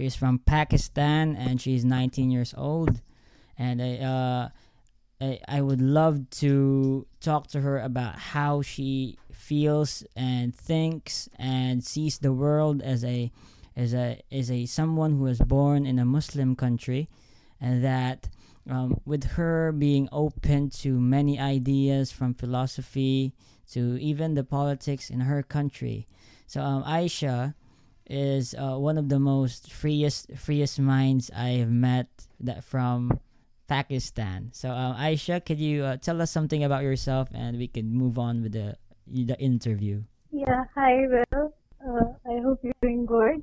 She's from Pakistan and she's 19 years old. And I, uh, I, I would love to talk to her about how she feels and thinks and sees the world as a as a as a someone who was born in a Muslim country, and that um, with her being open to many ideas from philosophy to even the politics in her country. So um, Aeishah is uh, one of the most freest freest minds I have met that from Pakistan. So um, Aeishah, could you uh, tell us something about yourself and we can move on with the the interview? Yeah, hi Will. Uh, I hope you're doing good.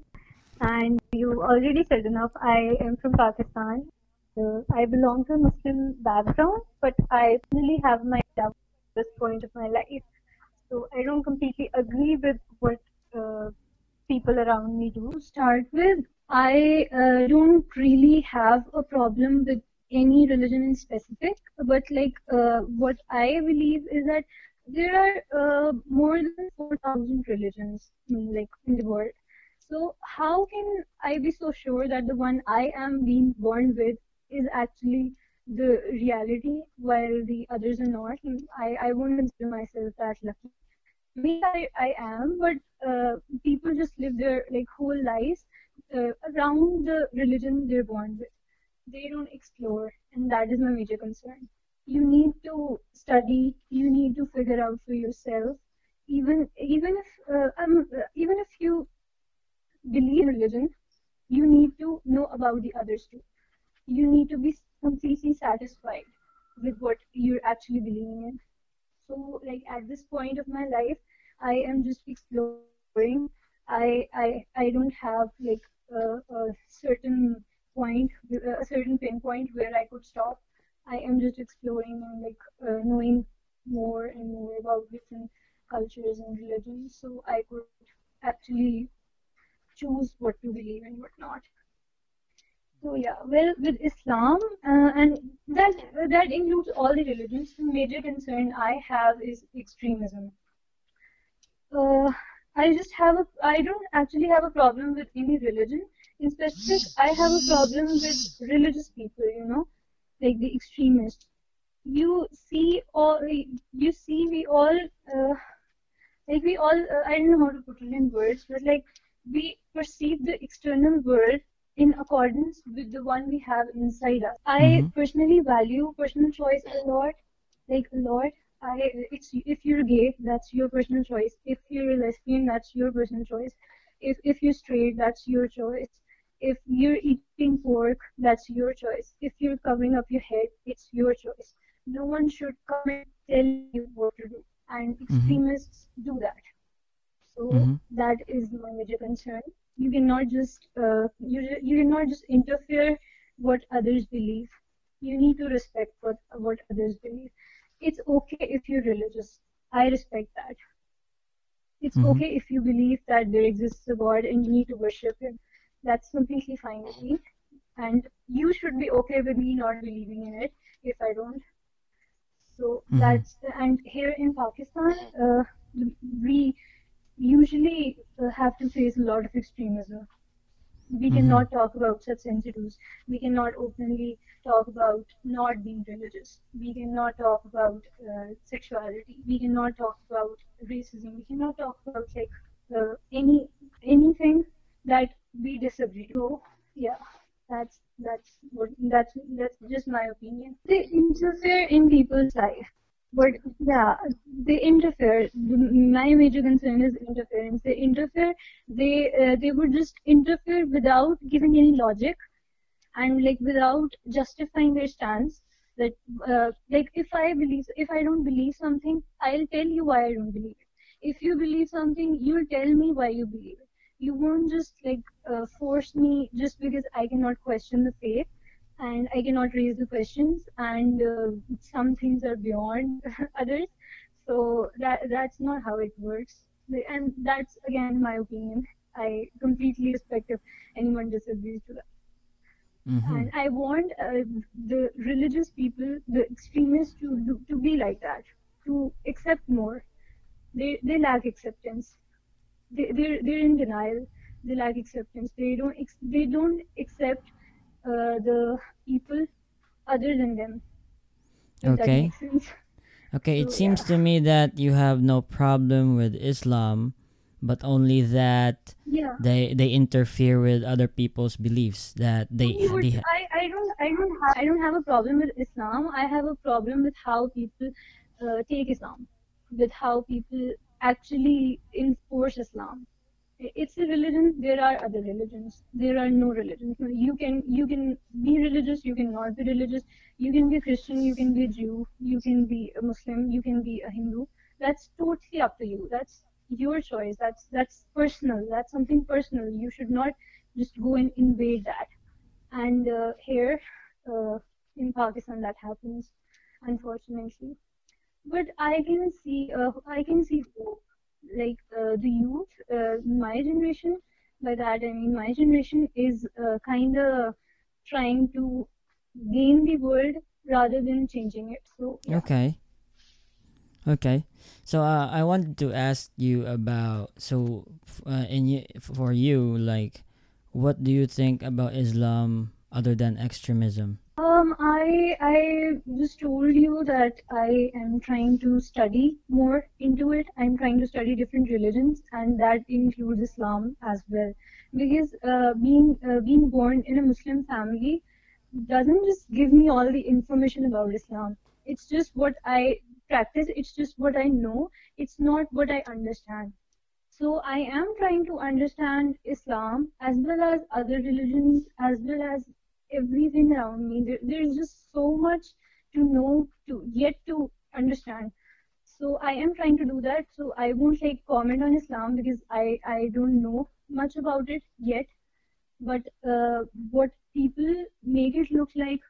And you already said enough. I am from Pakistan. Uh, I belong to a Muslim background, but I really have my doubts at this point of my life. So I don't completely agree with what uh, people around me do. Start with, I uh, don't really have a problem with any religion in specific, but like uh, what I believe is that there are uh, more than 4,000 religions like in the world. So how can I be so sure that the one I am being born with is actually the reality while the others are not? I, I won't consider myself that lucky. Maybe I, I am, but people just live their like whole lives uh, around the religion they're born with. They don't explore, and that is my major concern. You need to study. You need to figure out for yourself. Even even if uh, um, even if you believe in religion, you need to know about the others too. You need to be completely satisfied with what you're actually believing in. So, like at this point of my life, I am just exploring. I I I don't have like a, a certain point, a certain pinpoint where I could stop. I am just exploring and like uh, knowing more and more about different cultures and religions, so I could actually choose what to believe and what not. So yeah, well, with Islam, uh, and that that includes all the religions. The major concern I have is extremism. Uh, I just have a, I don't actually have a problem with any religion. In specific, I have a problem with religious people. You know, like the extremists. You see, all you see, we all, uh, like we all. Uh, I don't know how to put it in words, but like we perceive the external world in accordance with the one we have inside us. I mm-hmm. personally value personal choice a lot, like a lot. I, it's if you're gay, that's your personal choice. If you're a lesbian, that's your personal choice. If if you're straight, that's your choice. If you're eating pork, that's your choice. If you're covering up your head, it's your choice. No one should come and tell you what to do, and mm-hmm. extremists mm-hmm. do that. So mm-hmm. that is my major concern. You cannot just uh, you you cannot just interfere what others believe. You need to respect what what others believe. It's okay if you're religious. I respect that. It's mm-hmm. okay if you believe that there exists a God and you need to worship Him. That's completely fine with me. And you should be okay with me not believing in it if I don't. So mm-hmm. that's and here in Pakistan, uh, we usually uh, have to face a lot of extremism. We mm-hmm. cannot talk about such sensitives. We cannot openly talk about not being religious. We cannot talk about uh, sexuality. We cannot talk about racism. We cannot talk about like uh, any anything that we disagree. So yeah, that's that's what that's that's just my opinion. They interfere in people's life. But yeah, they interfere. My major concern is interference. They interfere. They uh, they would just interfere without giving any logic, and like without justifying their stance. That uh, like if I believe, if I don't believe something, I'll tell you why I don't believe it. If you believe something, you'll tell me why you believe it. You won't just like uh, force me just because I cannot question the faith and I cannot raise the questions, and uh, some things are beyond others. So that that's not how it works, and that's again my opinion. I completely respect if anyone disagrees to that. Mm-hmm. And I want uh, the religious people, the extremists, to to be like that, to accept more. They they lack acceptance. They they're, they're in denial. they lack acceptance. They don't ex- they don't accept the people other than them. If Okay. Okay, it So, seems yeah. to me that you have no problem with Islam, but only that Yeah. they they interfere with other people's beliefs. That they would- they ha- I, I don't I don't have I don't have a problem with Islam. I have a problem with how people uh, take Islam, with how people actually enforce Islam. It's a religion. There are other religions. There are no religions. You can you can be religious. You can not be religious. You can be Christian. You can be a Jew. You can be a Muslim. You can be a Hindu. That's totally up to you. That's your choice. That's that's personal. That's something personal. You should not just go and invade that and uh, here uh, in Pakistan that happens, unfortunately. But I can see, uh, I can see hope. Like uh, the youth, uh, my generation. By that I mean my generation is uh, kind of trying to gain the world rather than changing it. So yeah. Okay. Okay. So uh, I wanted to ask you about so uh, in you, for you like what do you think about Islam other than extremism? Um, I I just told you that I am trying to study more into it. I'm trying to study different religions, and that includes Islam as well. Because uh, being uh, being born in a Muslim family doesn't just give me all the information about Islam. It's just what I practice. It's just what I know. It's not what I understand. So I am trying to understand Islam as well as other religions, as well as everything around me. There, there's just so much to know, to yet to understand. So I am trying to do that. So I won't like comment on Islam because I I don't know much about it yet. But uh, what people make it look like,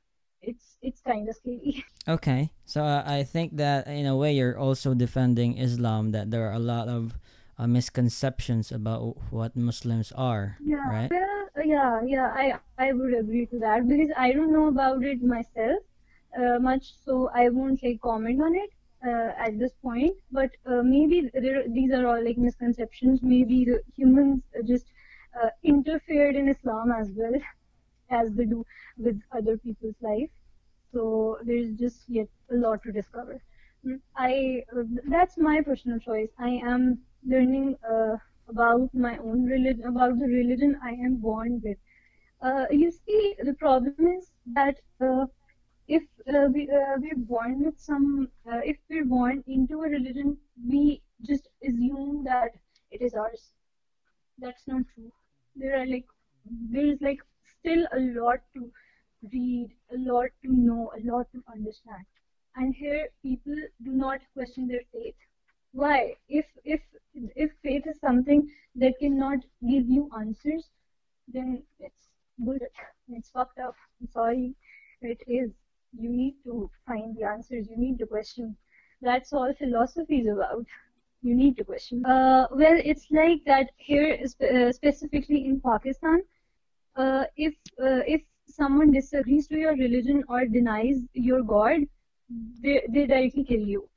it's it's kind of scary. Okay. So uh, I think that in a way you're also defending Islam that there are a lot of uh, misconceptions about what Muslims are, Yeah, right? well, yeah, yeah, I I would agree to that because I don't know about it myself uh, much, so I won't like comment on it uh, at this point. But uh, maybe these are all like misconceptions. Maybe humans just uh, interfered in Islam as well as they do with other people's life. So there's just yet a lot to discover. Mm, I uh, that's my personal choice. I am learning uh, about my own religion, about the religion I am born with. Uh, you see, the problem is that uh, if uh, we uh, we're born with some, uh, if we're born into a religion, we just assume that it is ours. That's not true. There are like there is like still a lot to read, a lot to know, a lot to understand. And here people do not question their faith. Why? If if if faith is something that cannot give you answers, then it's bullshit. It's fucked up. I'm sorry. It is. You need to find the answers. You need to question. That's all philosophy is about. You need to question. Uh, well, it's like that here, uh, specifically in Pakistan. Uh, if uh, if someone disagrees to your religion or denies your God, they they directly kill you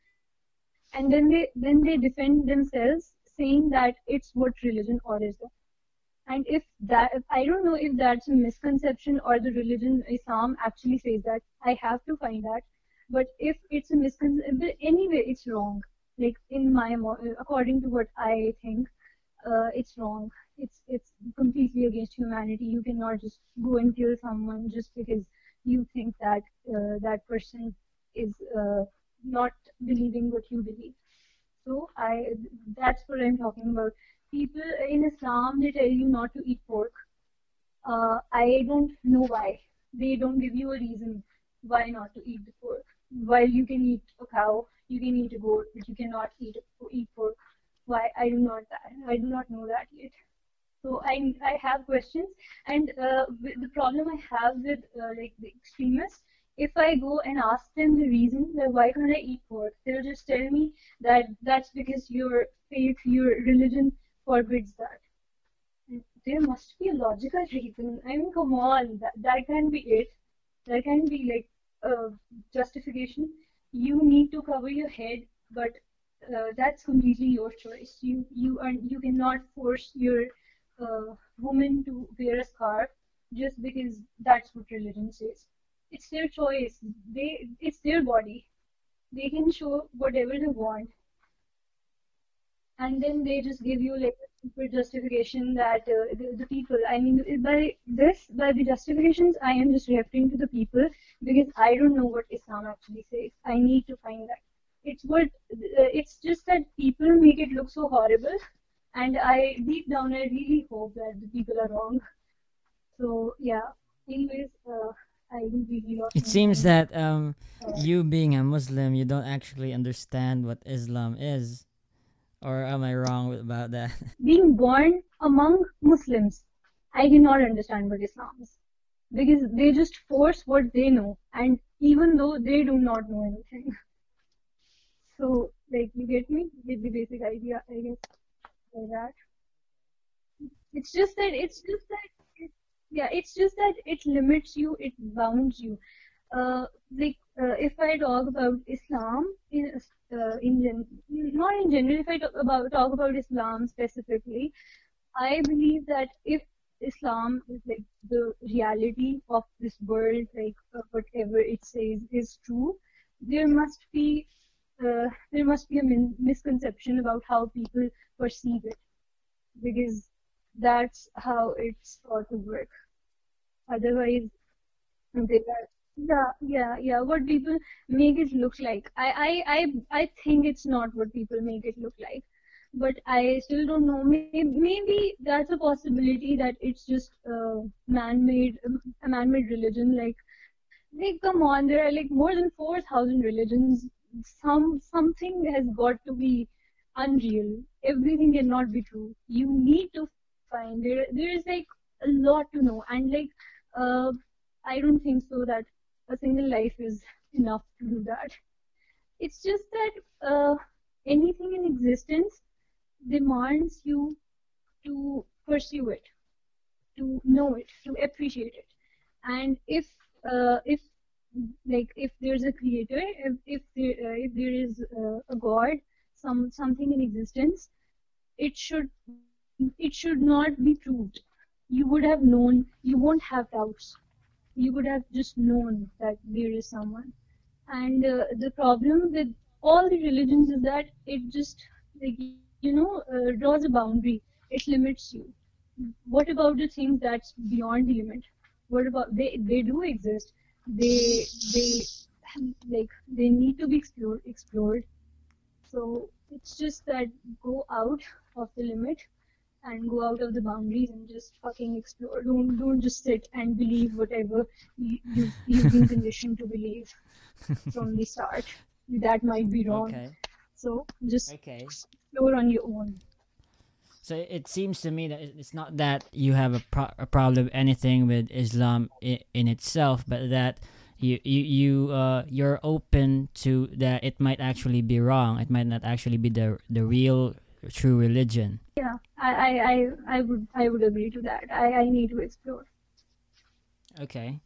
and then they then they defend themselves saying that it's what religion orders them and if that if, i don't know if that's a misconception or the religion islam actually says that. I have to find that. But if it's a misconception anyway it's wrong. Like in my according to what i think uh, it's wrong. It's it's completely against humanity. You cannot just go and kill someone just because you think that uh, that person is uh, not believing what you believe. So I that's what I'm talking about. People in Islam they tell you not to eat pork. Uh, I don't know why. They don't give you a reason why not to eat the pork. While you can eat a cow, you can eat a goat, but you cannot eat eat pork. Why? I do not I do not know that yet. So I I have questions, and uh, the problem I have with uh, like the extremists if I go and ask them the reason that why can't I eat pork, they'll just tell me that that's because your faith, your religion forbids that. There must be a logical reason. I mean, come on, that, that can be it. That can be like a justification. You need to cover your head, but uh, that's completely your choice. You you are you cannot force your uh, women to wear a scarf just because that's what religion says. It's their choice. They it's their body. They can show whatever they want, and then they just give you like super justification that uh, the, the people. I mean, by this, by the justifications, I am just referring to the people because I don't know what Islam actually says. I need to find that. It's what uh, it's just that people make it look so horrible, and I deep down I really hope that the people are wrong. So yeah. Anyways, uh. It seems that um, you being a Muslim, you don't actually understand what Islam is, or am I wrong about that? being born among Muslims, I cannot understand what Islam is because they just force what they know, and even though they do not know anything. So, like, you get me? Get the basic idea, I guess, like that. It's just that it's just that yeah, it's just that it limits you, it bounds you. Uh, like uh, if I talk about Islam in uh, in gen not in general, if I talk about talk about Islam specifically, I believe that if Islam is like the reality of this world, like uh, whatever it says is true, there must be uh, there must be a min- misconception about how people perceive it, because that's how it's thought to work. Otherwise, they are, yeah, yeah, yeah. What people make it look like. I, I, I, I think it's not what people make it look like. But I still don't know. Maybe, maybe that's a possibility that it's just uh, man-made, a man-made religion. Like, like, come on, there are like more than four thousand religions. Some something has got to be unreal. Everything cannot be true. You need to find there. There is like a lot to know, and like, uh, I don't think so that a single life is enough to do that. It's just that uh, anything in existence demands you to pursue it, to know it, to appreciate it. And if uh, if like if there's a creator, if if there, uh, if there is uh, a god, some something in existence, it should it should not be proved. You would have known. You won't have doubts you would have just known that there is someone. And uh, the problem with all the religions is that it just, like, you know, uh, draws a boundary. It limits you. What about the things that's beyond the limit? What about they? They do exist. They they like they need to be explored. Explored. So it's just that go out of the limit and go out of the boundaries and just fucking explore. Don't don't just sit and believe whatever you, you you've been conditioned to believe from the start. That might be wrong. Okay. So just Okay. explore on your own. So it seems to me that it's not that you have a, pro- a problem anything with Islam in, in itself, but that you you you uh you're open to that it might actually be wrong. It might not actually be the the real true religion. Yeah, I I, I, I would I would agree to that. I, I need to explore. Okay.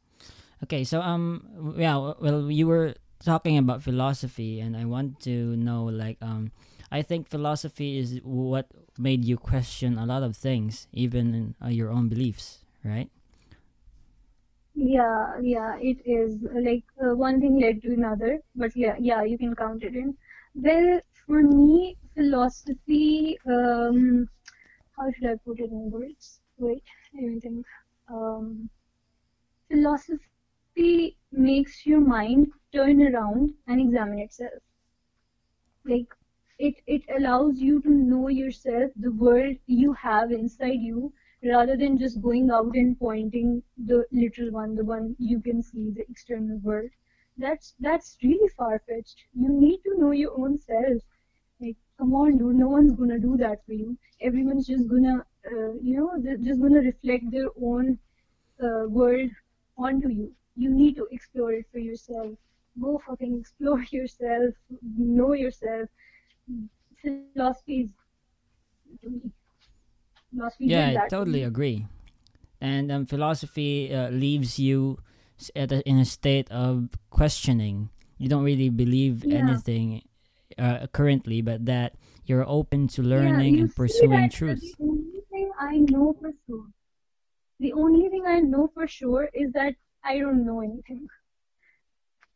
Okay, so um yeah, well you were talking about philosophy and I want to know like um I think philosophy is what made you question a lot of things, even in, uh, your own beliefs, right? Yeah, yeah, it is like uh, one thing led to another, but yeah, yeah, you can count it in. Well, for me, philosophy, um, how should I put it in words? Wait, let me think. Um, philosophy makes your mind turn around and examine itself. Like it, it allows you to know yourself, the world you have inside you, rather than just going out and pointing the literal one, the one you can see, the external world. That's that's really far fetched. You need to know your own self. Come on, dude, no one's gonna do that for you. Everyone's just gonna, uh, you know, they're just gonna reflect their own uh, world onto you. You need to explore it for yourself. Go fucking explore yourself. Know yourself. Philosophy is. Philosophy Yeah, I that to totally agree. And um, philosophy uh, leaves you at a, in a state of questioning. You don't really believe Yeah. anything uh, currently, but that you're open to learning you and pursuing truth. The only thing I know for sure. The only thing I know for sure is that I don't know anything.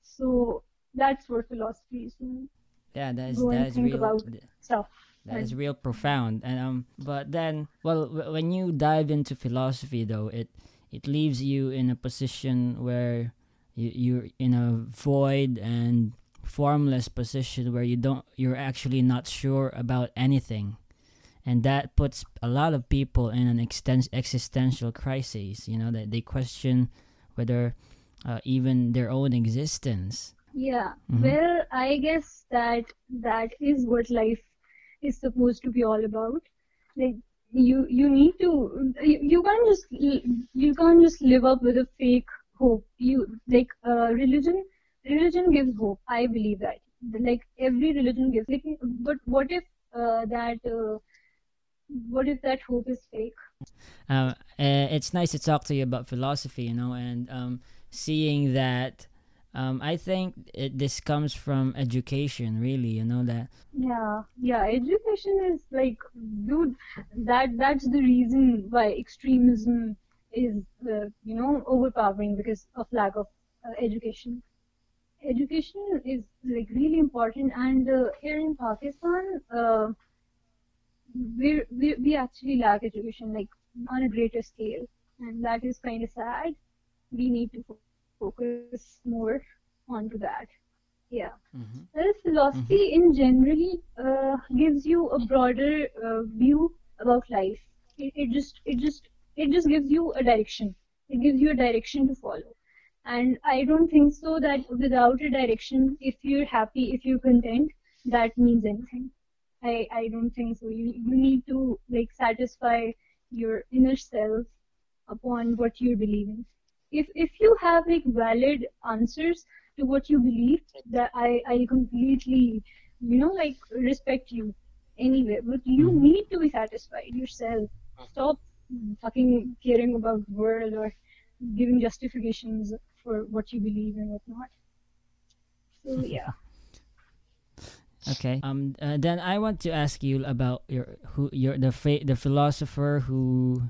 So that's what philosophy is. Yeah, that is that is real. stuff. That is real profound. And um, but then, well, w- when you dive into philosophy, though, it it leaves you in a position where you you're in a void and formless position where you don't you're actually not sure about anything and that puts a lot of people in an extens- existential crisis you know that they question whether uh, even their own existence Yeah. Mhm. Well, I guess that that is what life is supposed to be all about. Like you, you need to. You, you can't just you can't just live up with a fake hope. You like uh, religion. Religion gives hope. I believe that. Like every religion gives. Like, but what if uh, that? Uh, what if that hope is fake? uh, uh, it's nice to talk to you about philosophy, you know, and um, seeing that. Um, I think it, this comes from education, really. You know that. Yeah, yeah. Education is like, dude, that that's the reason why extremism is, uh, you know, overpowering because of lack of uh, education. Education is like really important, and uh, here in Pakistan, uh, we we we actually lack education like on a greater scale, and that is kind of sad. We need to focus more onto that. Yeah. Mm-hmm. Well, philosophy in generally uh, gives you a broader uh, view about life. It, it just it just it just gives you a direction. It gives you a direction to follow. And I don't think so that without a direction, if you're happy, if you're content, that means anything. I, I don't think so. You you need to like satisfy your inner self upon what you're believing. If if you have like valid answers to what you believe, that I, I completely, you know, like respect you anyway. But you Mhm. need to be satisfied yourself. Stop fucking caring about the world or giving justifications for what you believe and whatnot. So yeah. Okay. Um. Uh, then I want to ask you about your who your the fa- the philosopher who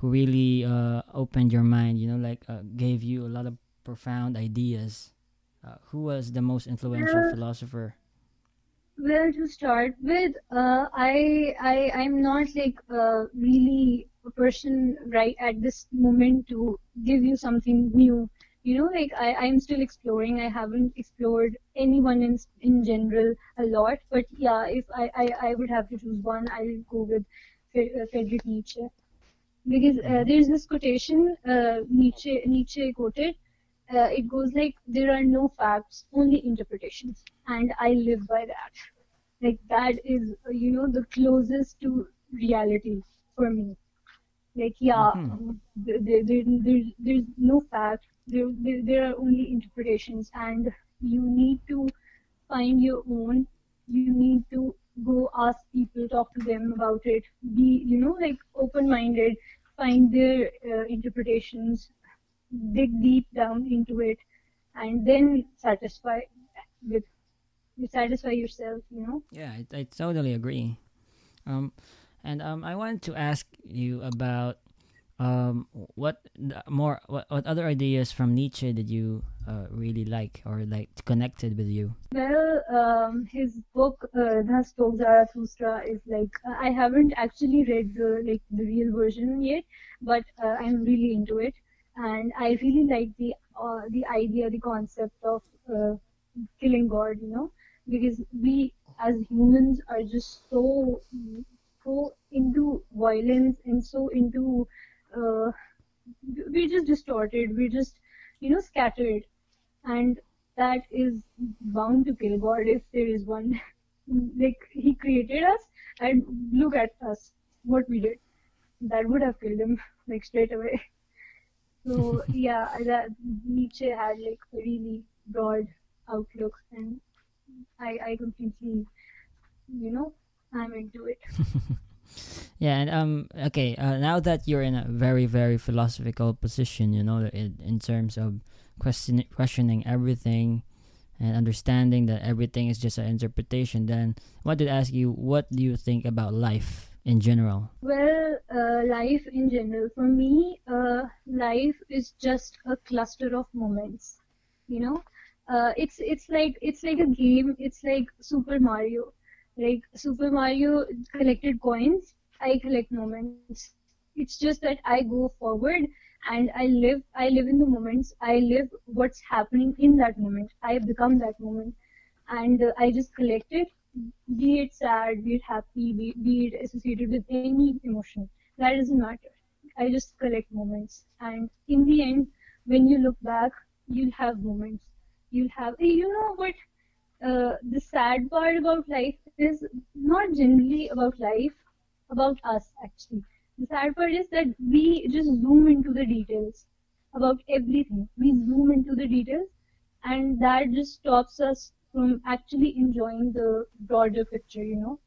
who really uh opened your mind. You know, like uh, gave you a lot of profound ideas. Uh, who was the most influential Uh, philosopher? Well, to start with, uh, I I I'm not like uh, really a person right at this moment to give you something new. You know, like I I'm still exploring. I haven't explored anyone in in general a lot. But yeah, if I I, I would have to choose one, I'll go with uh, Friedrich Nietzsche because uh, there's this quotation uh, Nietzsche Nietzsche quoted. Uh, it goes like, "There are no facts, only interpretations," and I live by that. Like that is, you know, the closest to reality for me. Like, yeah, Mhm. there, there, there, there's, there's no fact. There, there, are only interpretations, and you need to find your own. You need to go ask people, talk to them about it. Be, you know, like open-minded. Find their uh, interpretations. Dig deep down into it, and then satisfy with you satisfy yourself. You know. Yeah, I, I totally agree. Um, and um, I wanted to ask you about um what more what, what other ideas from Nietzsche did you uh, really like or like connected with you? Well, um, his book uh, "Thus Spoke Zarathustra" is like I haven't actually read the like the real version yet, but uh, I'm really into it, and I really like the uh, the idea, the concept of uh, killing God. You know, because we as humans are just so so into violence and so into uh, we're just distorted. We're just you know scattered and that is bound to kill God if there is one. like he created us and look at us, what we did. That would have killed him like straight away. So yeah, that Nietzsche had like a really broad outlook, and I I completely, you know, I'm into it. Yeah, and um, okay. Uh, now that you're in a very, very philosophical position, you know, in, in terms of question questioning everything and understanding that everything is just an interpretation, then I wanted to ask you, what do you think about life in general? Well, uh, life in general, for me, uh, life is just a cluster of moments. You know, uh, it's it's like it's like a game. It's like Super Mario. Like Super Mario collected coins. I collect moments. It's just that I go forward and I live. I live in the moments. I live what's happening in that moment. I become that moment, and uh, I just collect it be it sad, be it happy, be, be it associated with any emotion. That doesn't matter. I just collect moments. And in the end, when you look back, you'll have moments. You'll have, you know what? Uh, the sad part about life is not generally about life, about us actually. The sad part is that we just zoom into the details about everything. We zoom into the details, and that just stops us from actually enjoying the broader picture, you know,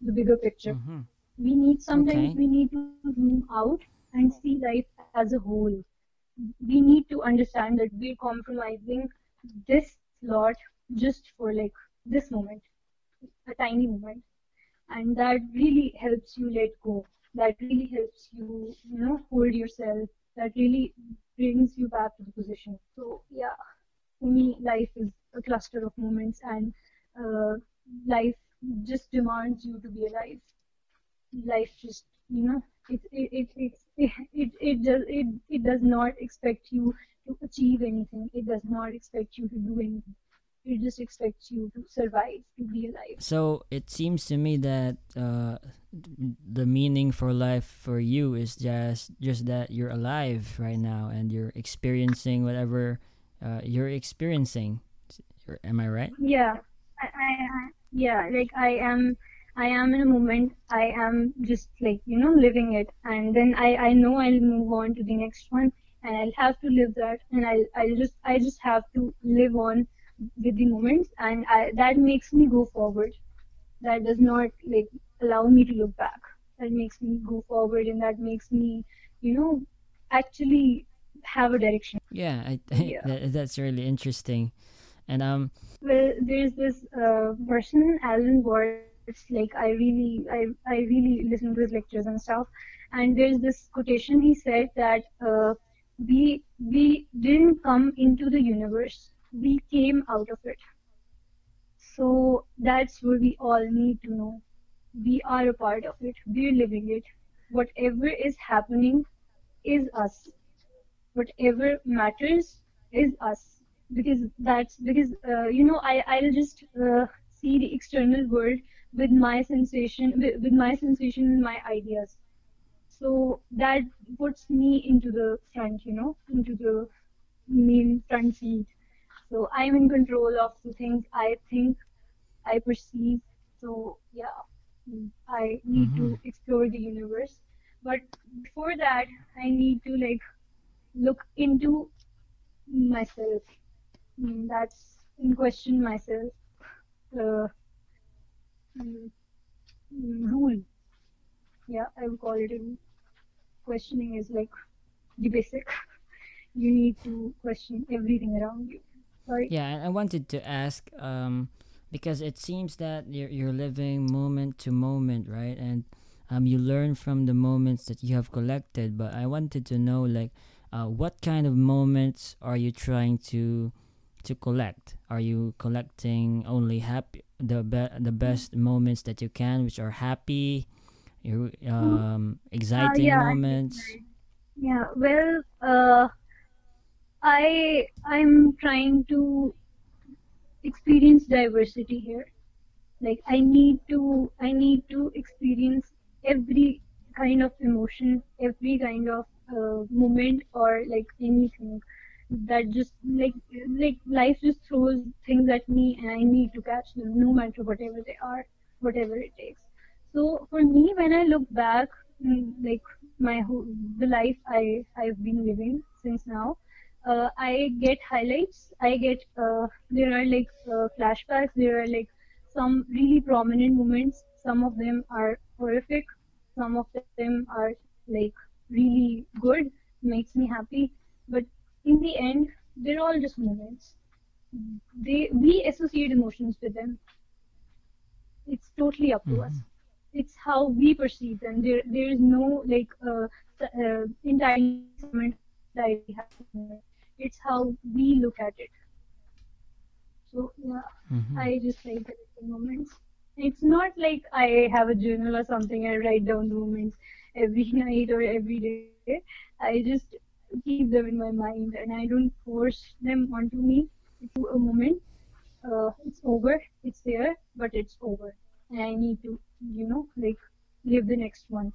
the bigger picture. Mm-hmm. We need sometimes Okay. we need to zoom out and see life as a whole. We need to understand that we're compromising this lot just for like this moment, a tiny moment, and that really helps you let go. That really helps you, you know, hold yourself. That really brings you back to the position. So yeah for me, life is a cluster of moments, and uh, life just demands you to be alive. Life just, you know, it it it it it, it, does it, it does not expect you to achieve anything. It does not expect you to do anything. It just expects you to survive, to be alive. So it seems to me that uh, the meaning for life for you is just just that you're alive right now and you're experiencing whatever uh, you're experiencing. Am I right? Yeah, I, I, yeah, like I am, I am in a moment. I am just like you know living it, and then I I know I'll move on to the next one, and I'll have to live that, and I'll I just I just have to live on with the moments, and I that makes me go forward. That does not like allow me to look back. That makes me go forward, and that makes me you know actually have a direction. Yeah, I, Yeah. that, that's really interesting. And um, Well, there's this uh, person, Alan Watts. Like I really, I, I really listen to his lectures and stuff. And there's this quotation. He said that uh, we we didn't come into the universe. We came out of it. So that's what we all need to know. We are a part of it. We're living it. Whatever is happening is us. Whatever matters is us because that's because uh, you know I I'll just uh, see the external world with my sensation with, with my sensation and my ideas. So that puts me into the front, you know, into the main front seat. So I'm in control of the things I think, I perceive. So yeah, mm, I need to explore the universe. But before that, I need to like look into myself. Mm, That's in question myself. Uh, rule. Yeah, I would call it a. Questioning is like the basic. You need to question everything around you. Sorry. yeah, and I wanted to ask um, because it seems that you're you're living moment to moment, right? And um, you learn from the moments that you have collected. But I wanted to know, like, uh, what kind of moments are you trying to to collect? Are you collecting only happy the be- the best moments that you can, which are happy, you- um, exciting yeah, moments? Yeah, well, uh, I I'm trying to experience diversity here. Like I need to I need to experience every kind of emotion, every kind of uh, moment or like anything that just like like life just throws things at me and I need to catch them no matter whatever they are, whatever it takes. So for me, when I look back, mm, like my whole the life I I've been living since now, uh, I get highlights. I get uh, there are like uh, flashbacks. There are like some really prominent moments. Some of them are horrific. Some of them are like really good. Makes me happy. But in the end, they're all just moments. They we associate emotions with them. It's totally up to us. it's how we perceive them. There there is no like uh, uh, that we have. It's how we look at it. So yeah, hmm I just like the moments. It's not like I have a journal or something. I write down the moments every night or every day. I just keep them in my mind and I don't force them onto me to a moment. Uh, it's over. It's there, but it's over, and I need to, you know, like live the next one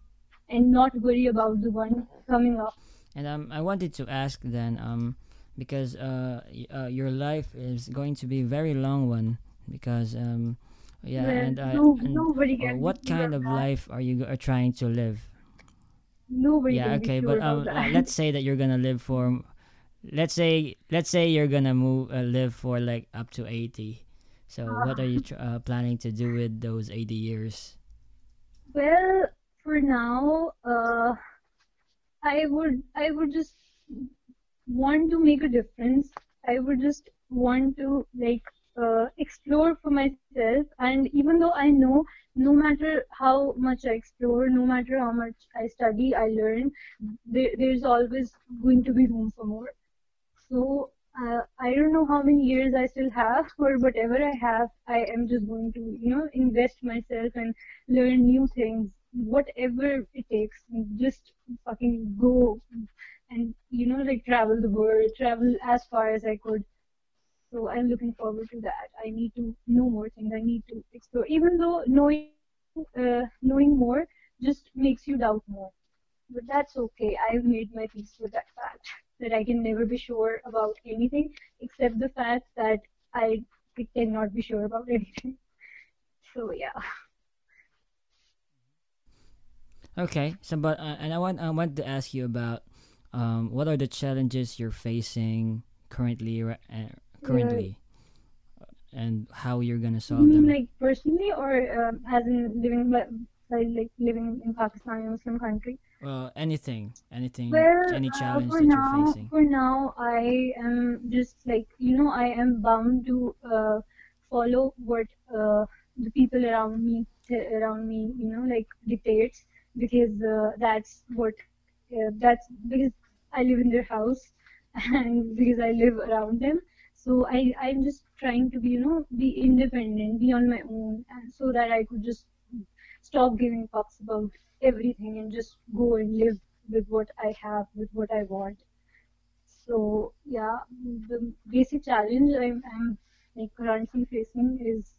and not worry about the one coming up. And um, I wanted to ask then, um, because uh, y- uh, your life is going to be a very long one, because um, yeah, Well, and uh, no, and nobody uh, what kind of that. life are you g- are trying to live? Nobody Yeah, okay, sure but um, uh, let's say that you're gonna live for, let's say let's say you're gonna move uh, live for like up to eighty. So what are you tr- uh, planning to do with those eighty years? Well, for now, uh, I would I would just want to make a difference. I would just want to like uh, explore for myself. And even though I know no matter how much I explore, no matter how much I study, I learn, there, there's always going to be room for more. So uh, I don't know how many years I still have, or whatever I have, I am just going to, you know, invest myself and learn new things, whatever it takes. Just fucking go and, you know, like travel the world, travel as far as I could. So I'm looking forward to that. I need to know more things. I need to explore. Even though knowing, uh, knowing more just makes you doubt more. But that's okay. I've made my peace with that fact that I can never be sure about anything except the fact that I cannot be sure about anything. So yeah. Okay, so but uh, and I want I want to ask you about um what are the challenges you're facing currently uh, currently and how you're gonna You solve mean them. like personally or um, as in living like like living in Pakistan, a Muslim country? Well, anything, anything, Well, any uh, challenge for that you're facing. for now, I am just like you know, I am bound to uh, follow what uh, the people around me t- around me, you know, like dictates because uh, that's what uh, that's because I live in their house and because I live around them. So I I'm just trying to be you know be independent, be on my own, and so that I could just stop giving fucks about everything and just go and live with what I have, with what I want. So yeah, the basic challenge I'm, I'm like currently facing is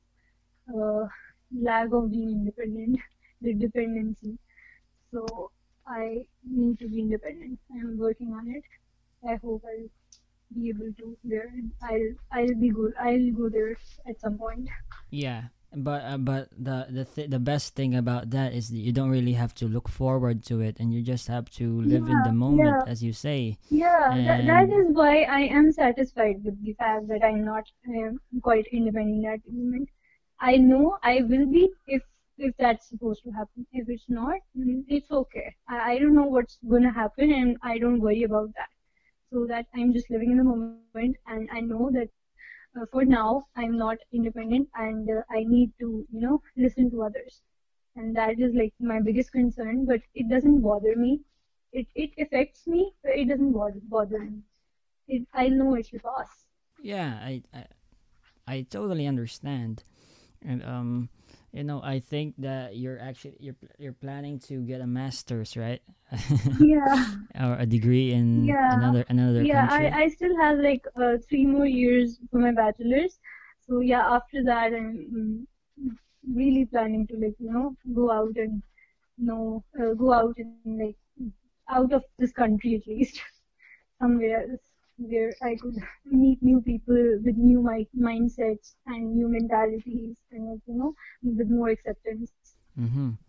uh, lack of being independent, the dependency. So I need to be independent. I'm working on it. I hope I'll be able to there. I'll I'll be good. I'll go there at some point. Yeah, but uh, but the the th- the best thing about that is that you don't really have to look forward to it, and you just have to live in the moment, yeah. as you say. Yeah, that, that And why I am satisfied with the fact that I'm not um, quite independent at the moment. I know I will be if if that's supposed to happen. If it's not, it's okay. I, I don't know what's gonna happen, and I don't worry about that. So that I'm just living in the moment, and I know that uh, for now I'm not independent, and uh, I need to you know listen to others, and that is like my biggest concern. But it doesn't bother me it it affects me, but it doesn't bother bother me. It, I know it will pass. yeah, I I, I totally understand, and um, you know, I think that you're actually you're you're planning to get a master's, right? Yeah, or a degree in yeah, another another yeah. country. I I still have like uh, three more years for my bachelor's. So yeah, after that I'm mm, really planning to like you know go out and you know uh, go out and like out of this country at least somewhere else where I could meet new people with new mi- mindsets and new mentalities and you know with more acceptance. Mm-hmm.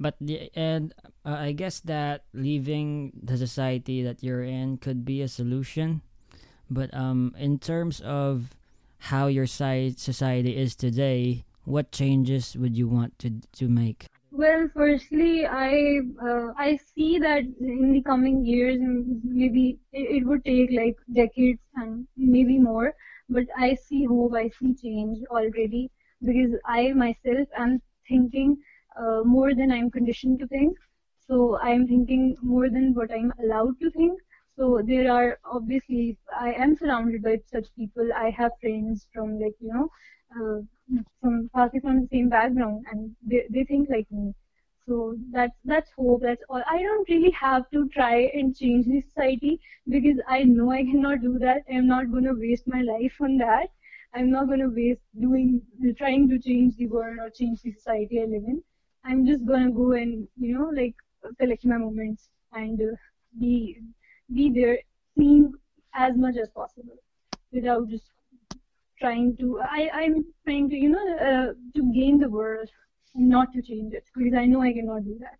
But the, and uh, I guess that leaving the society that you're in could be a solution. But um, in terms of how your society is today, what changes would you want to to make? Well, firstly, I uh, I see that in the coming years, maybe it, it would take like decades and maybe more, but I see hope, I see change already because I myself am thinking uh, more than I'm conditioned to think. So I'm thinking more than what I'm allowed to think. So there are obviously I am surrounded by such people. I have friends from like you know uh, from Pakistan, same background, and they they think like me. So that's that's hope. That's all. I don't really have to try and change the society because I know I cannot do that. I'm not gonna waste my life on that. I'm not gonna waste doing trying to change the world or change the society I live in. I'm just gonna go and you know like collect my moments and uh, be be there, seeing as much as possible without just trying to. I I'm trying to you know uh, to gain the world, not to change it because I know I cannot do that.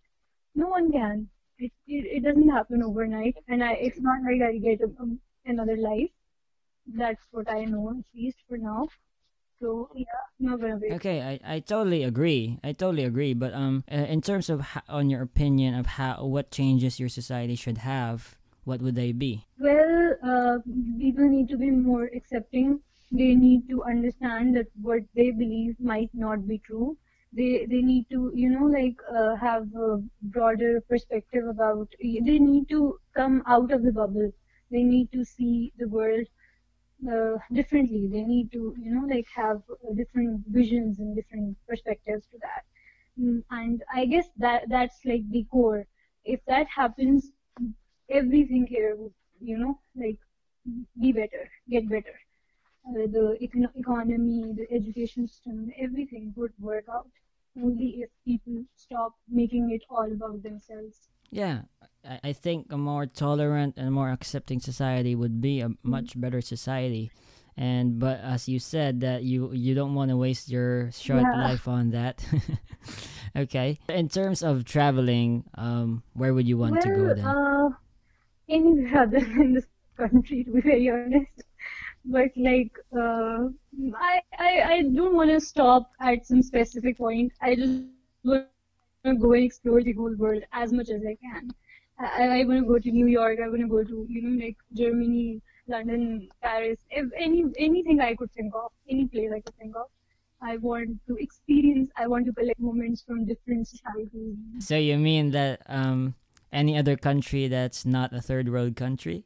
No one can. It it, it doesn't happen overnight, and I it's not like I get a, um, another life. That's what I know at least for now. So yeah, not gonna be. Okay, I, I totally agree. I totally agree. But um, uh, in terms of on your opinion of how what changes your society should have, what would they be? Well, uh, people need to be more accepting. They need to understand that what they believe might not be true. They they need to you know like uh, have a broader perspective about. They need to come out of the bubble. They need to see the world uh, differently. They need to, you know, like have uh, different visions and different perspectives to that. Mm, and I guess that that's like the core. If that happens, everything here would, you know, like be better, get better. Uh, the econ- economy, the education system, everything would work out. Only if people stop making it all about themselves. Yeah, I, I think a more tolerant and more accepting society would be a much better society. And but as you said that you you don't want to waste your short Yeah. life on that. okay. In terms of traveling, um, where would you want to go then? uh, anywhere other than this country, to be very honest. But like, uh, I, I, I don't want to stop at some specific point. I just want to go and explore the whole world as much as I can. I, I want to go to New York. I want to go to, you know, like Germany, London, Paris, if any anything I could think of, any place I could think of. I want to experience. I want to collect moments from different societies. So you mean that um, any other country that's not a third world country?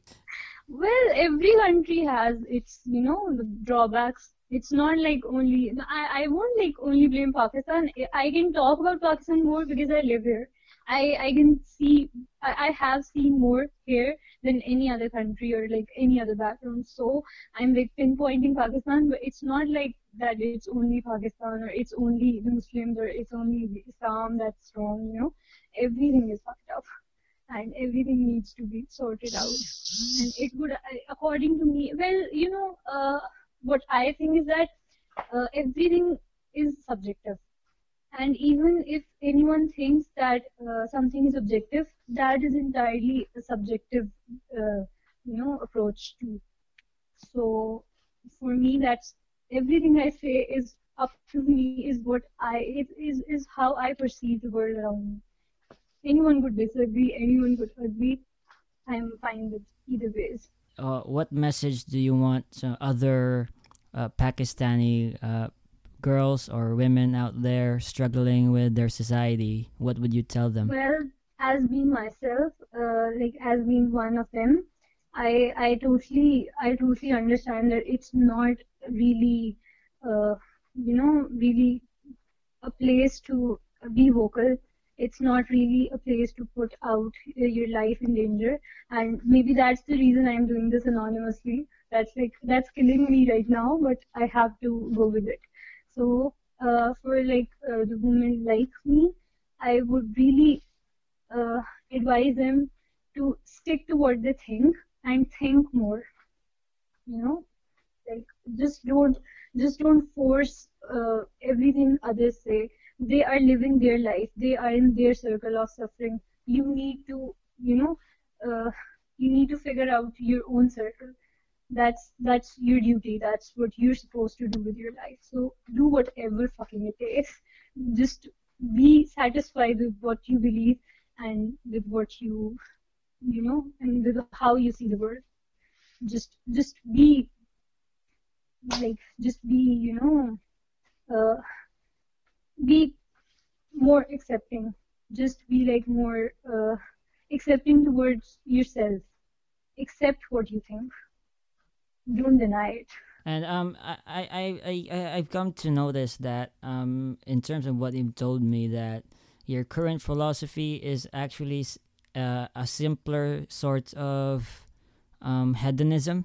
Well, every country has its, you know, drawbacks. It's not like only, I, I won't like only blame Pakistan. I can talk about Pakistan more because I live here. I, I can see, I, I have seen more here than any other country or like any other background. So I'm like pinpointing Pakistan, but it's not like that it's only Pakistan or it's only the Muslims or it's only Islam that's wrong, you know. Everything is fucked up and everything needs to be sorted out. And it would, according to me, well, you know, uh, what I think is that uh, everything is subjective. And even if anyone thinks that uh, something is objective, that is entirely a subjective, uh, you know, approach to. So for me, that's everything I say is up to me. Is what I it is is how I perceive the world around me. Anyone could disagree. Anyone could agree. I'm fine with either ways. uh, what message do you want to other uh, Pakistani uh, girls or women out there struggling with their society? What would you tell them? Well, as being myself, uh, like as being one of them, I I totally I totally understand that it's not really, uh, you know, really a place to be vocal. It's not really a place to put out uh, your life in danger, and maybe that's the reason I'm doing this anonymously. That's like that's killing me right now, but I have to go with it. So, uh, for like uh, the women like me, I would really uh, advise them to stick to what they think and think more. You know, like just don't just don't force uh, everything others say. They are living their life. They are in their circle of suffering. You need to, you know, uh, you need to figure out your own circle. That's that's your duty. That's what you're supposed to do with your life. So do whatever fucking it takes. Just be satisfied with what you believe and with what you you know and with how you see the world just just be like just be you know uh, be more accepting. Just be like more uh, accepting towards yourself. Accept what you think. Don't deny it. And um, I, I, I, I, I've come to notice that um, in terms of what you've told me, that your current philosophy is actually uh, a simpler sort of um, hedonism.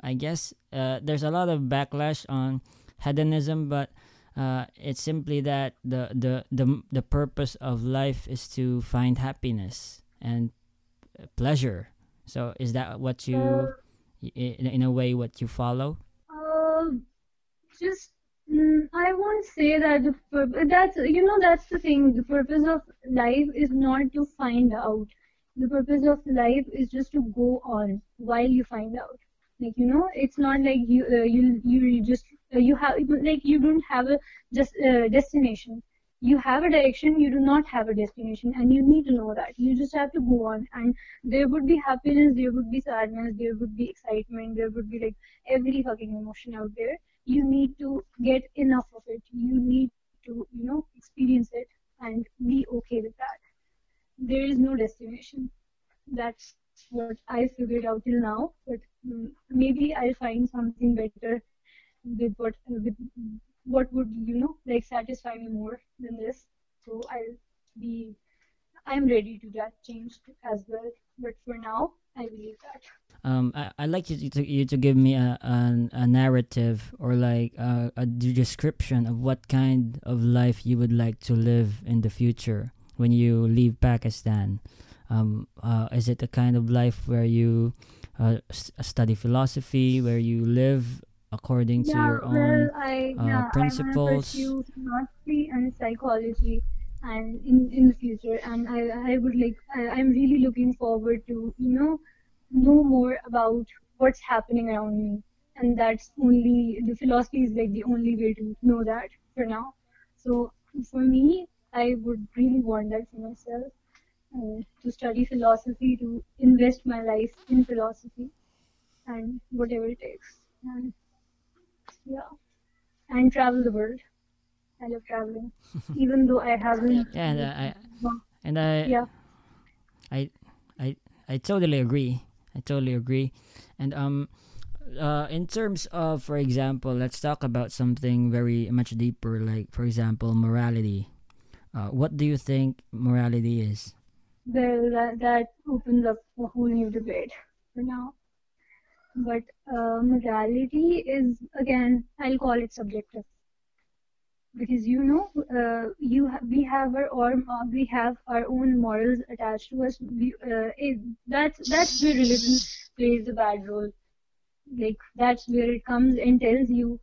I guess uh, there's a lot of backlash on hedonism, but uh, it's simply that the, the the the purpose of life is to find happiness and pleasure. So is that what you, Uh, in, in a way, what you follow? Uh, just mm, I won't say that the purpose, that's you know that's the thing. The purpose of life is not to find out. The purpose of life is just to go on while you find out. Like you know, it's not like you uh, you you just you have like you don't have a just uh, destination. You have a direction. You do not have a destination, and you need to know that. You just have to go on, and there would be happiness, there would be sadness, there would be excitement, there would be like every fucking emotion out there. You need to get enough of it. You need to, you know, experience it and be okay with that. There is no destination. That's what I figured out till now. But mm, maybe I'll find something better with what with what would you know like satisfy me more than this. So I'll be I'm ready to that change as well. But for now, I believe that. Um, I, I'd like you to, you to give me a, a, a narrative or like a, a description of what kind of life you would like to live in the future when you leave Pakistan. Um, uh, is it a kind of life where you uh, study philosophy, where you live according to Yeah, your well, own I uh, yeah, I want to principles? pursue philosophy and psychology, and in in the future, and I I would like I, I'm really looking forward to you know know more about what's happening around me, and that's only the philosophy is like the only way to know that for now. So for me, I would really want that for myself, uh, to study philosophy, to invest my life in philosophy, and whatever it takes. And yeah, and travel the world. I love traveling, even though I haven't. Yeah, and I and I Yeah, I I I totally agree. I totally agree. And um uh in terms of for example, let's talk about something very much deeper like for example, morality. Uh what do you think morality is? well, that, that opens up a whole new debate for now. But uh, morality is again, I'll call it subjective because you know, uh, you ha- we have our own uh, we have our own morals attached to us. We, uh, it, that's that's where religion plays a bad role. Like that's where it comes and tells you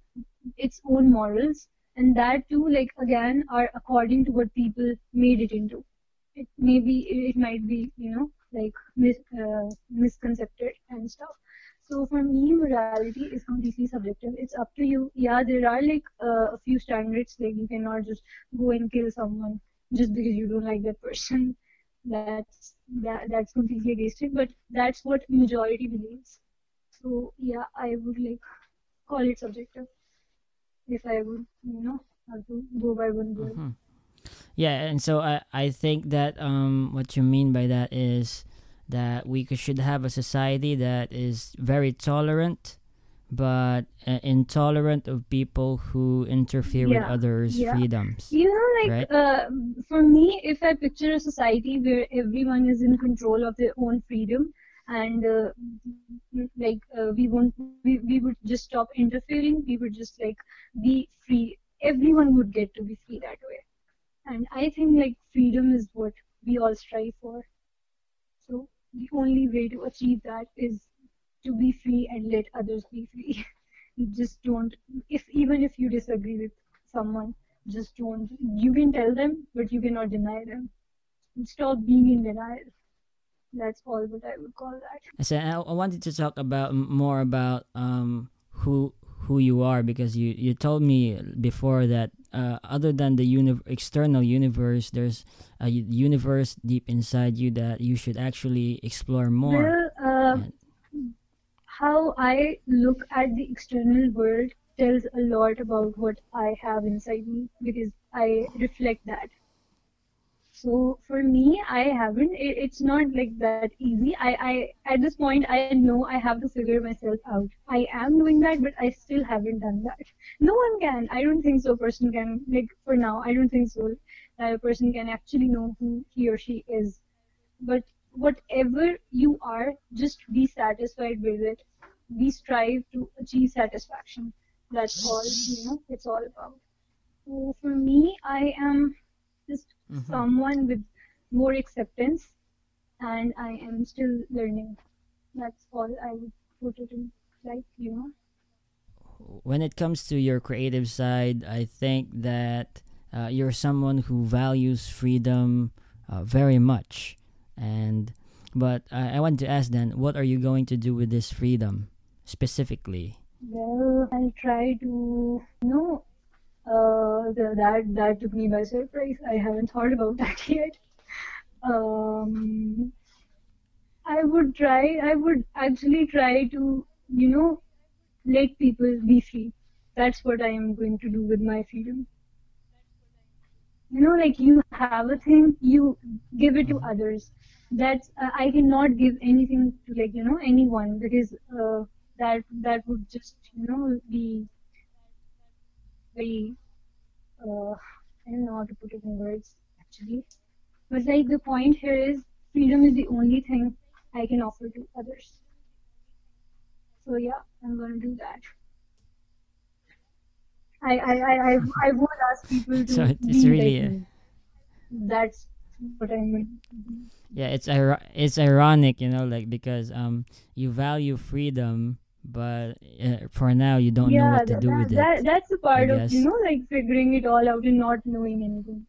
its own morals, and that too, like again, are according to what people made it into. It maybe it might be you know like mis uh, misconcepted and stuff. So for me, morality is completely subjective. It's up to you. Yeah, there are like uh, a few standards. Like you cannot just go and kill someone just because you don't like that person. That's that that's completely against it. But that's what majority believes. So yeah, I would like call it subjective if I would, you know, have to go by one word. Mhm. Yeah, and so I I think that um what you mean by that is that we should have a society that is very tolerant but uh, intolerant of people who interfere with others' yeah. freedoms. You know, like Right. uh, for me, if I picture a society where everyone is in control of their own freedom, and uh, like uh, we won't, we, we would just stop interfering. We would just like be free. Everyone would get to be free that way. And I think like freedom is what we all strive for. The only way to achieve that is to be free and let others be free. Just don't if even if you disagree with someone, just don't you can tell them but you cannot deny them. Stop being in denial. That's all what I would call that. I said I, I wanted to talk about more about um who who you are because you you told me before that uh, other than the uni- external universe, there's a universe deep inside you that you should actually explore more. Well, uh, how I look at the external world tells a lot about what I have inside me because I reflect that. So for me, I haven't. It, it's not like that easy. I, I at this point, I know I have to figure myself out. I am doing that, but I still haven't done that. No one can. I don't think so. A person can like for now. I don't think so. That a person can actually know who he or she is. But whatever you are, just be satisfied with it. We strive to achieve satisfaction. That's all. You know, it's all about. So for me, I am just hmm someone with more acceptance and I am still learning. That's all I would put it in, like, you know. When it comes to your creative side, I think that uh, you're someone who values freedom uh, very much. And but I, I want to ask then, what are you going to do with this freedom specifically? Well, I'll try to, you know, uh, that that took me by surprise. I haven't thought about that yet. Um, I would try, I would actually try to, you know, let people be free. That's what I am going to do with my freedom. You know, like you have a thing, you give it to hmm others. That's uh, I cannot give anything to like you know anyone because uh, that that would just you know be very uh, I don't know how to put it in words actually. But like the point here is freedom is the only thing I can offer to others. So yeah, I'm gonna do that. I I I I, I won't ask people So to it, it's really like a. That's what to do. yeah, it's ir- it's ironic, you know, like because um you value freedom, but uh, for now you don't know what to that, do that, with it. that that's a I part of you know like figuring it all out and not knowing anything.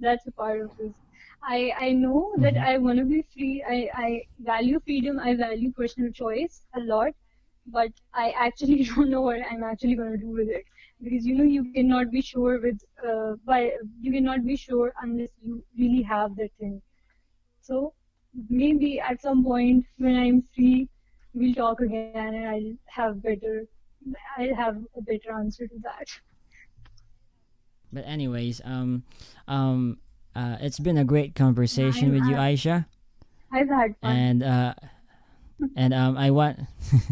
That's a part of this. I I know that Mm-hmm. I want to be free. I I value freedom. I value personal choice a lot, but I actually don't know what I'm actually going to do with it because you know you cannot be sure with uh by you cannot be sure unless you really have that thing. So maybe at some point when I'm free, we'll talk again and I'll have better I'll have a better answer to that. But anyways, um, um, uh, it's been a great conversation I'm, with you, Aeishah, I've had fun. and uh, and um, I want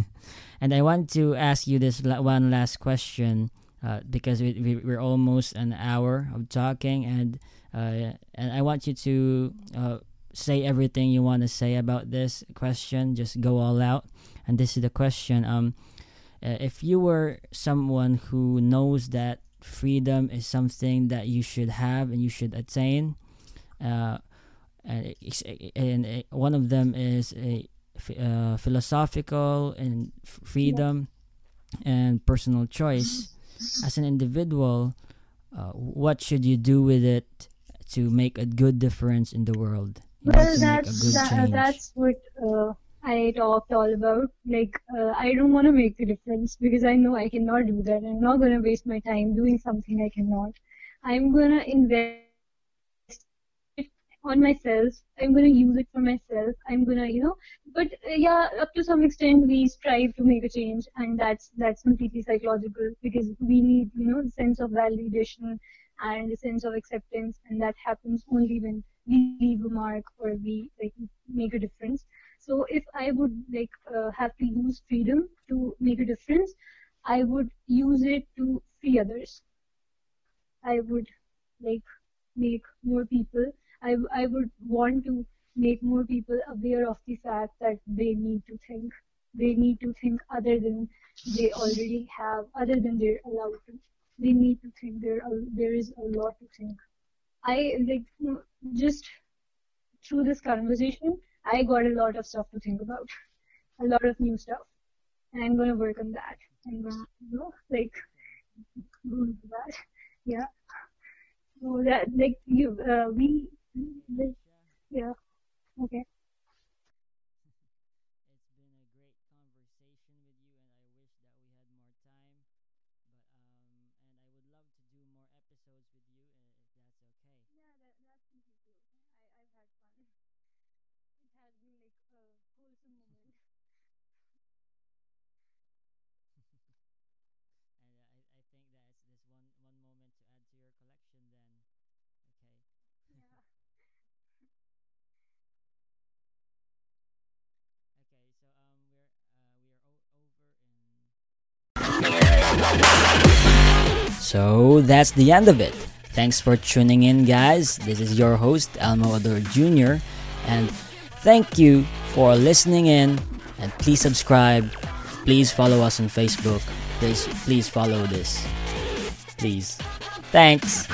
and I want to ask you this one last question, uh, because we, we we're almost an hour of talking, and uh, and I want you to uh, say everything you want to say about this question. Just go all out. And this is the question. Um, uh, if you were someone who knows that freedom is something that you should have and you should attain, uh, and, uh, one of them is a uh, philosophical and f- Yeah. freedom and personal choice as an individual uh, what should you do with it to make a good difference in the world Well, to that's that, that's what uh, I talked all about. Like, uh, I don't want to make the difference because I know I cannot do that. I'm not gonna waste my time doing something I cannot. I'm gonna invest on myself. I'm gonna use it for myself. I'm gonna, you know, but uh, yeah, up to some extent we strive to make a change, and that's that's completely psychological because we need, you know, the sense of validation and the sense of acceptance, and that happens only when leave a mark or we like make a difference. So if I would like uh, have to use freedom to make a difference, I would use it to free others. I would like make more people. I, I would want to make more people aware of the fact that they need to think. They need to think other than they already have, other than they're allowed to. They need to think. There, there is a lot to think. I like just through this conversation, I got a lot of stuff to think about, a lot of new stuff, and I'm gonna work on that. I'm gonna, you know, like that. Yeah. So that like you, uh, we, like, yeah. Okay. So that's the end of it. Thanks for tuning in, guys. This is your host, Elmo Ador Jr., and thank you for listening in. And please subscribe. Please follow us on Facebook. Please, please follow this. Please. Thanks.